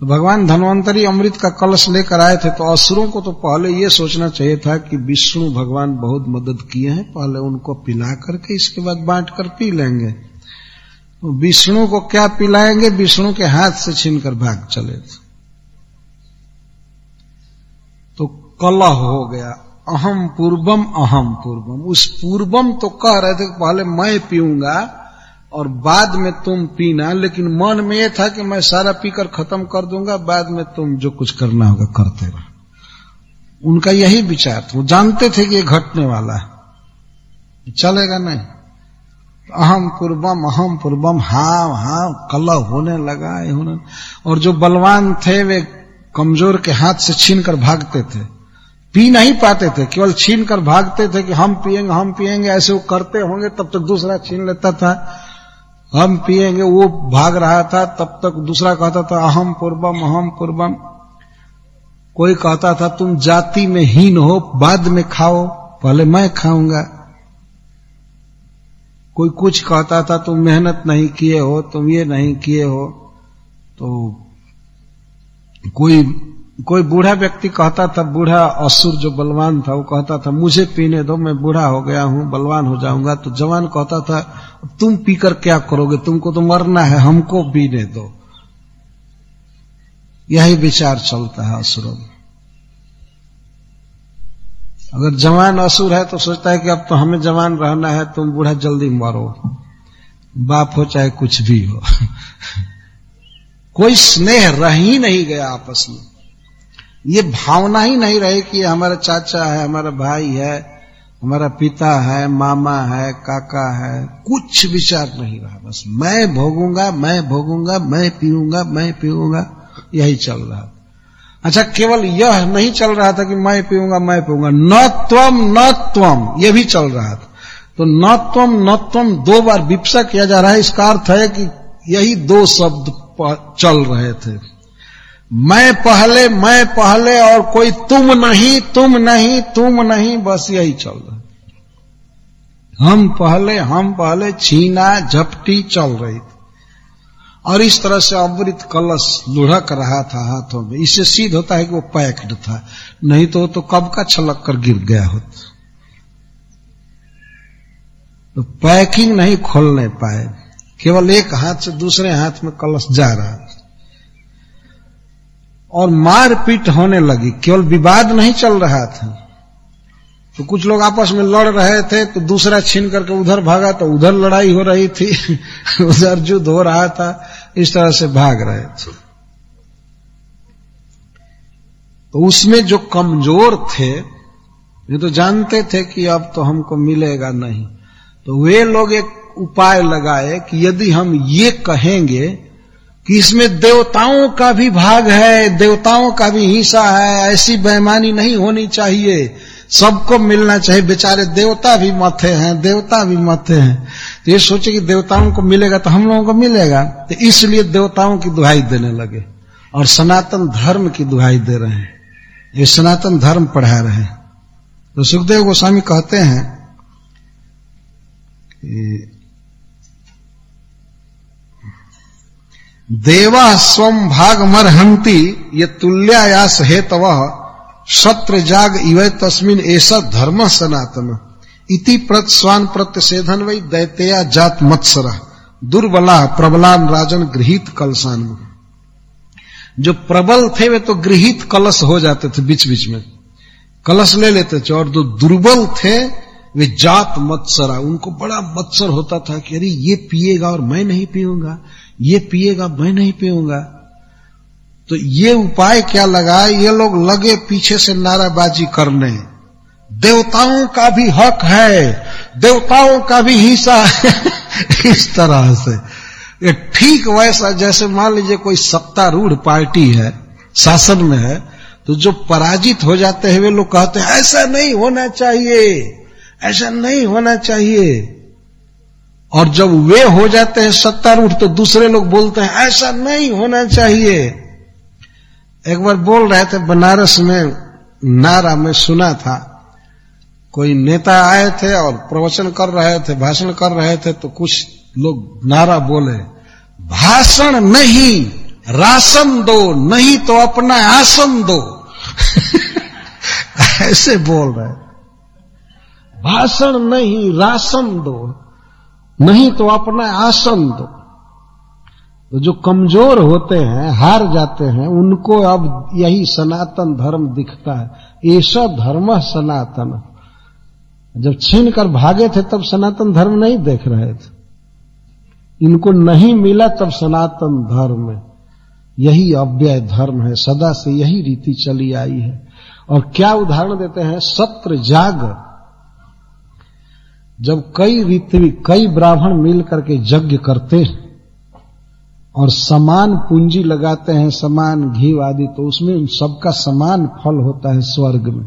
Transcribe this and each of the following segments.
तो भगवान धनवंतरी अमृत का कलश लेकर आए थे तो असुरों को तो पहले ये सोचना चाहिए था कि विष्णु भगवान बहुत मदद किए हैं, पहले उनको पिला करके इसके बाद बांट कर पी लेंगे। तो विष्णु को क्या पिलाएँगे? विष्णु के हाथ से छीनकर भाग चले थे। तो कलह हो गया। अहम पूर्वम अहम पूर्वम। उस पूर्वम तो कह रहे थे पहले मैं पीऊँगा और बाद में तुम पीना, लेकिन मन में यह था कि मैं सारा पीकर खत्म कर दूँगा, बाद में तुम जो कुछ करना होगा करते रहो। उनका यही विचार था। वो जानते थे कि ये घटने वाला है। चलेगा नहीं। अहम पूर्वम अहम पूर्वम हाँ हाव कलह होने लगा होने और जो बलवान थे, वे कमज़ोर के हाथ से छीन कर भागते थे। पी नहीं पाते थे, केवल छीन कर भागते थे कि हम पिएँगे हम पिएँगे ऐसे वो करते होंगे, तब तक दूसरा छीन लेता था। हम पिएँगे वो भाग रहा था, तब तक दूसरा कहता था, अहम पूर्वम अहम पूर्वम। कोई कहता था, तुम जाति में हीन हो, बाद में खाओ, पहले मैं खाऊँगा। कोई कुछ कहता था, तुम मेहनत नहीं किए हो, तुम ये नहीं किए हो तो कोई कोई बूढ़ा व्यक्ति कहता था, बूढ़ा असुर जो बलवान था, वो कहता था, मुझे पीने दो, मैं बूढ़ा हो गया हूँ, बलवान हो जाऊँगा। तो जवान कहता था तुम पीकर क्या करोगे? तुमको तो मरना है, हमको पीने दो। यही विचार चलता है असुरों में। अगर जवान असुर है तो सोचता है कि अब तो हमें जवान रहना है, तुम बूढ़ा जल्दी मरो। बाप हो चाहे कुछ भी हो। कोई स्नेह रह ही नहीं गया आपस में। ये भावना ही नहीं रहे कि हमारा चाचा है, हमारा भाई है, हमारा पिता है, मामा है, काका है। कुछ विचार नहीं रहा, बस मैं भोगूँगा मैं भोगूँगा, मैं पीऊँगा मैं पीऊँगा, यही चल रहा था। अच्छा केवल यह नहीं चल रहा था कि मैं पीऊँगा मैं पीऊँगा। न त्वम न त्वम यह भी चल रहा था। तो न त्वम न त्वम दो बार विपसा किया जा रहा है, इसका अर्थ है कि यही दो शब्द चल रहे थे। मैं पहले मैं पहले और कोई तुम नहीं तुम नहीं तुम नहीं, बस यही चल रहा हम पहले हम पहले छीना, झपटी चल रही थी। और इस तरह से अमृत कलश लुढ़क रहा था हाथों में। इससे सिद्ध होता है कि वो पैक्ड था। नहीं तो तो कब का छलक कर गिर गया होता। तो पैकिंग नहीं खोलने पाए। केवल एक हाथ से दूसरे हाथ में कलश जा रहा और मारपीट होने लगी। केवल विवाद नहीं चल रहा था। तो कुछ लोग आपस में लड़ रहे थे तो दूसरा छीन करके उधर भागा तो उधर लड़ाई हो रही थी। उधर युद्ध हो रहा था, इस तरह से भाग रहे थे। तो उसमें जो कमज़ोर थे, ये तो जानते थे कि अब तो हमको मिलेगा नहीं। तो वे लोग एक उपाय लगाए कि यदि हम ये कहेंगे कि इसमें देवताओं का भी भाग है, देवताओं का भी हिस्सा है, ऐसी बेमानी नहीं होनी चाहिए। सबको मिलना चाहिए। बेचारे देवता भी मथे हैं, देवता भी मथे हैं। तो ये सोचे कि देवताओं को मिलेगा तो हम लोगों को मिलेगा। तो इसलिए देवताओं की दुहाई देने लगे और सनातन धर्म की दुहाई दे रहे हैं। ये सनातन धर्म पढ़ा रहे हैं। तो सुखदेव गोस्वामी कहते हैं देवा स्वम भाग मरहंती ये तुल्यायास हेतव शत्र जाग इव तस्मिन ऐसा धर्म सनातन। इति प्रत स्वान प्रत्यसेधन वही दैतया जात मत्सर। दुर्बला प्रबलान राजन गृहित कलशान। जो प्रबल थे वे तो गृहित कलश हो जाते थे बीच बीच में। कलश ले लेते थे और जो दुर्बल थे वे जात मत्सरा उनको बड़ा मत्सर होता था कि अरे ये पिएगा और मैं नहीं पीऊँगा, ये पिएगा, मैं नहीं पीऊँगा। तो ये उपाय क्या लगा? ये लोग लगे पीछे से नाराबाजी करने। देवताओं का भी हक है, देवताओं का भी हिस्सा है। इस तरह से। ये ठीक वैसा, जैसे मान लीजिए कोई सत्तारूढ़ पार्टी है, शासन में है तो जो पराजित हो जाते हैं, वे लोग कहते हैं, ऐसा नहीं होना चाहिए। ऐसा नहीं होना चाहिए। और जब वे हो जाते हैं सत्तारूढ़ तो दूसरे लोग बोलते हैं, ऐसा नहीं होना चाहिए। एक बार बोल रहे थे, बनारस में नारा में सुना था। कोई नेता आए थे और प्रवचन कर रहे थे, भाषण कर रहे थे तो कुछ लोग नारा बोले, भाषण नहीं, राशन दो, नहीं तो अपना आसन दो। ऐसे बोल रहे भाषण नहीं राशन दो। नहीं तो अपना आसन दो। तो जो कमज़ोर होते हैं, हार जाते हैं, उनको अब यही सनातन धर्म दिखता है। ऐसा धर्म सनातन। जब छीन कर भागे थे, तब सनातन धर्म नहीं देख रहे थे। इनको नहीं मिला, तब सनातन धर्म यही अव्यय धर्म है। सदा से यही रीति चली आई है। और क्या उदाहरण देते हैं? सत्र जाग। जब कई रीति, कई ब्राह्मण मिल करके यज्ञ करते हैं और समान पूंजी लगाते हैं, समान घी आदि तो उसमें उन सबका समान फल होता है स्वर्ग में।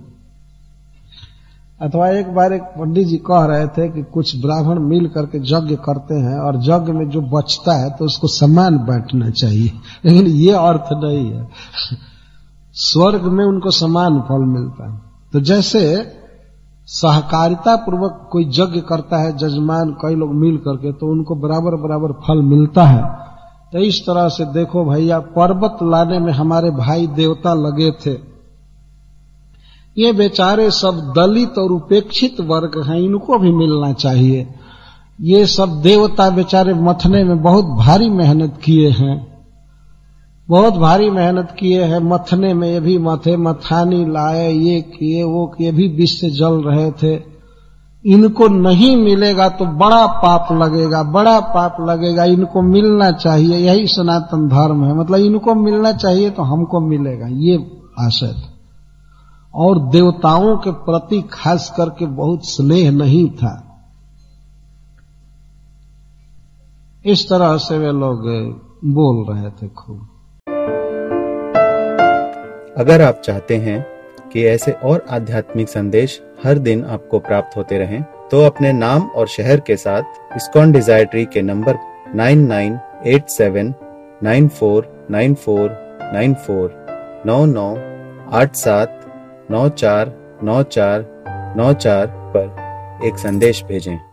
अथवा एक बार एक पंडित जी कह रहे थे कि कुछ ब्राह्मण मिल करके यज्ञ करते हैं और यज्ञ में जो बचता है तो उसको समान बांटना चाहिए। लेकिन ये अर्थ नहीं है। स्वर्ग में उनको समान फल मिलता है। तो जैसे सहकारिता पूर्वक कोई यज्ञ करता है जजमान कई लोग मिल करके तो उनको बराबर बराबर फल मिलता है। तो इस तरह से देखो भैया, पर्वत लाने में हमारे भाई देवता लगे थे। ये बेचारे सब दलित और उपेक्षित वर्ग हैं, इनको भी मिलना चाहिए। ये सब देवता बेचारे मथने में बहुत भारी मेहनत किए हैं। बहुत भारी मेहनत किए हैं, मथने में ये भी मथे, मथानी लाए, ये किए, वो किए, भी विष से जल रहे थे। इनको नहीं मिलेगा तो बड़ा पाप लगेगा, बड़ा पाप लगेगा, इनको मिलना चाहिए, यही सनातन धर्म है। मतलब इनको मिलना चाहिए तो हमको मिलेगा, ये आशय और देवताओं के प्रति खास करके बहुत स्नेह नहीं था। इस तरह से वे लोग बोल रहे थे खूब। अगर आप चाहते हैं कि ऐसे और आध्यात्मिक संदेश हर दिन आपको प्राप्त होते रहें, तो अपने नाम और शहर के साथ इस्कॉन डिजायट्री के नंबर 9987949494 नौ नौ आठ सात नौ चार नौ चार नौ चार पर एक संदेश भेजें।